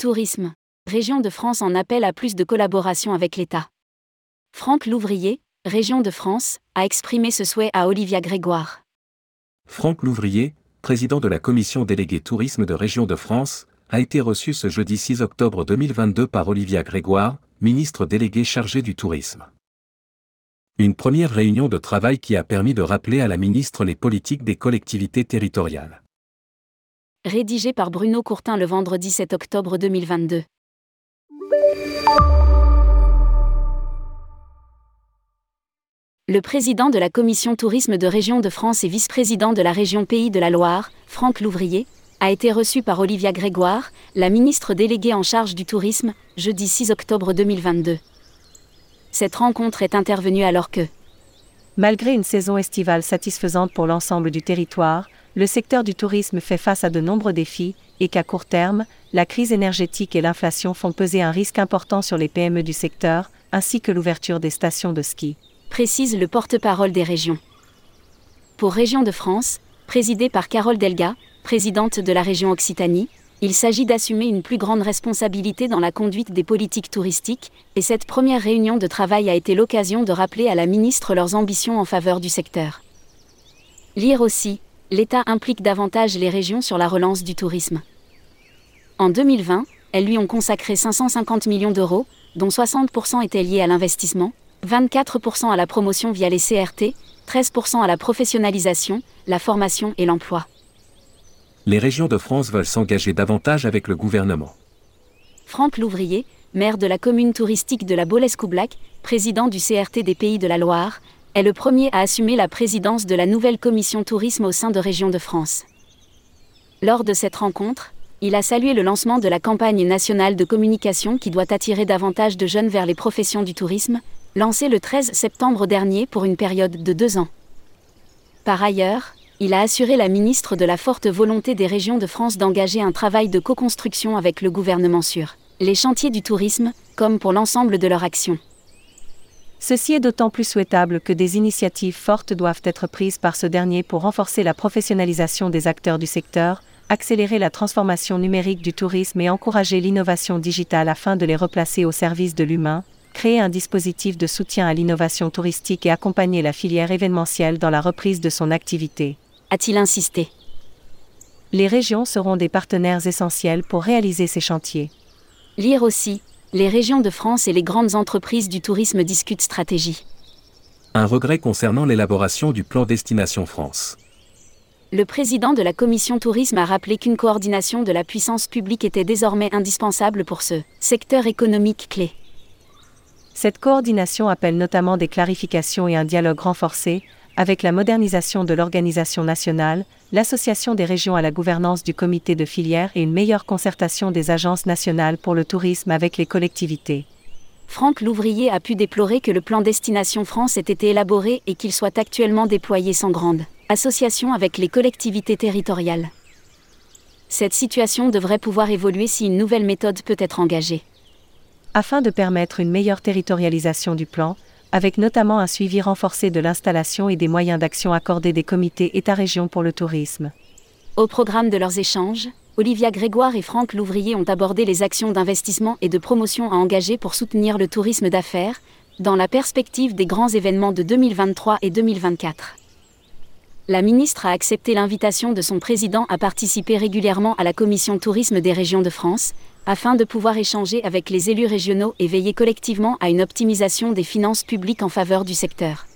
Tourisme. Région de France en appelle à plus de collaboration avec l'État. Franck Louvrier, Région de France, a exprimé ce souhait à Olivia Grégoire. Franck Louvrier, président de la commission déléguée tourisme de Région de France, a été reçu ce jeudi 6 octobre 2022 par Olivia Grégoire, ministre déléguée chargée du tourisme. Une première réunion de travail qui a permis de rappeler à la ministre les politiques des collectivités territoriales. Rédigé par Bruno Courtin le vendredi 7 octobre 2022. Le président de la commission tourisme de Région de France et vice-président de la région Pays de la Loire, Franck Louvrier, a été reçu par Olivia Grégoire, la ministre déléguée en charge du tourisme, jeudi 6 octobre 2022. Cette rencontre est intervenue alors que, malgré une saison estivale satisfaisante pour l'ensemble du territoire, le secteur du tourisme fait face à de nombreux défis et qu'à court terme, la crise énergétique et l'inflation font peser un risque important sur les PME du secteur, ainsi que l'ouverture des stations de ski précise le porte-parole des régions. Pour Région de France, présidée par Carole Delga, présidente de la région Occitanie, il s'agit d'assumer une plus grande responsabilité dans la conduite des politiques touristiques, et cette première réunion de travail a été l'occasion de rappeler à la ministre leurs ambitions en faveur du secteur. Lire aussi, l'État implique davantage les régions sur la relance du tourisme. En 2020, elles lui ont consacré 550 millions d'euros, dont 60% étaient liés à l'investissement, 24% à la promotion via les CRT, 13% à la professionnalisation, la formation et l'emploi. Les régions de France veulent s'engager davantage avec le gouvernement. Franck Louvrier, maire de la commune touristique de la Bolescoublac, président du CRT des Pays de la Loire, est le premier à assumer la présidence de la nouvelle commission tourisme au sein de Régions de France. Lors de cette rencontre, il a salué le lancement de la campagne nationale de communication qui doit attirer davantage de jeunes vers les professions du tourisme, lancé le 13 septembre dernier pour une période de deux ans. Par ailleurs, il a assuré la ministre de la forte volonté des régions de France d'engager un travail de co-construction avec le gouvernement sur les chantiers du tourisme, comme pour l'ensemble de leur action. Ceci est d'autant plus souhaitable que des initiatives fortes doivent être prises par ce dernier pour renforcer la professionnalisation des acteurs du secteur, accélérer la transformation numérique du tourisme et encourager l'innovation digitale afin de les replacer au service de l'humain, créer un dispositif de soutien à l'innovation touristique et accompagner la filière événementielle dans la reprise de son activité. A-t-il insisté? Les régions seront des partenaires essentiels pour réaliser ces chantiers. Lire aussi, les régions de France et les grandes entreprises du tourisme discutent stratégie. Un regret concernant l'élaboration du plan Destination France. Le président de la commission tourisme a rappelé qu'une coordination de la puissance publique était désormais indispensable pour ce secteur économique clé. Cette coordination appelle notamment des clarifications et un dialogue renforcé, avec la modernisation de l'organisation nationale, l'association des régions à la gouvernance du comité de filière et une meilleure concertation des agences nationales pour le tourisme avec les collectivités. Franck Louvrier a pu déplorer que le plan Destination France ait été élaboré et qu'il soit actuellement déployé sans grande association avec les collectivités territoriales. Cette situation devrait pouvoir évoluer si une nouvelle méthode peut être engagée afin de permettre une meilleure territorialisation du plan, avec notamment un suivi renforcé de l'installation et des moyens d'action accordés des comités État-région pour le tourisme. Au programme de leurs échanges, Olivia Grégoire et Franck Louvrier ont abordé les actions d'investissement et de promotion à engager pour soutenir le tourisme d'affaires, dans la perspective des grands événements de 2023 et 2024. La ministre a accepté l'invitation de son président à participer régulièrement à la commission tourisme des régions de France, afin de pouvoir échanger avec les élus régionaux et veiller collectivement à une optimisation des finances publiques en faveur du secteur.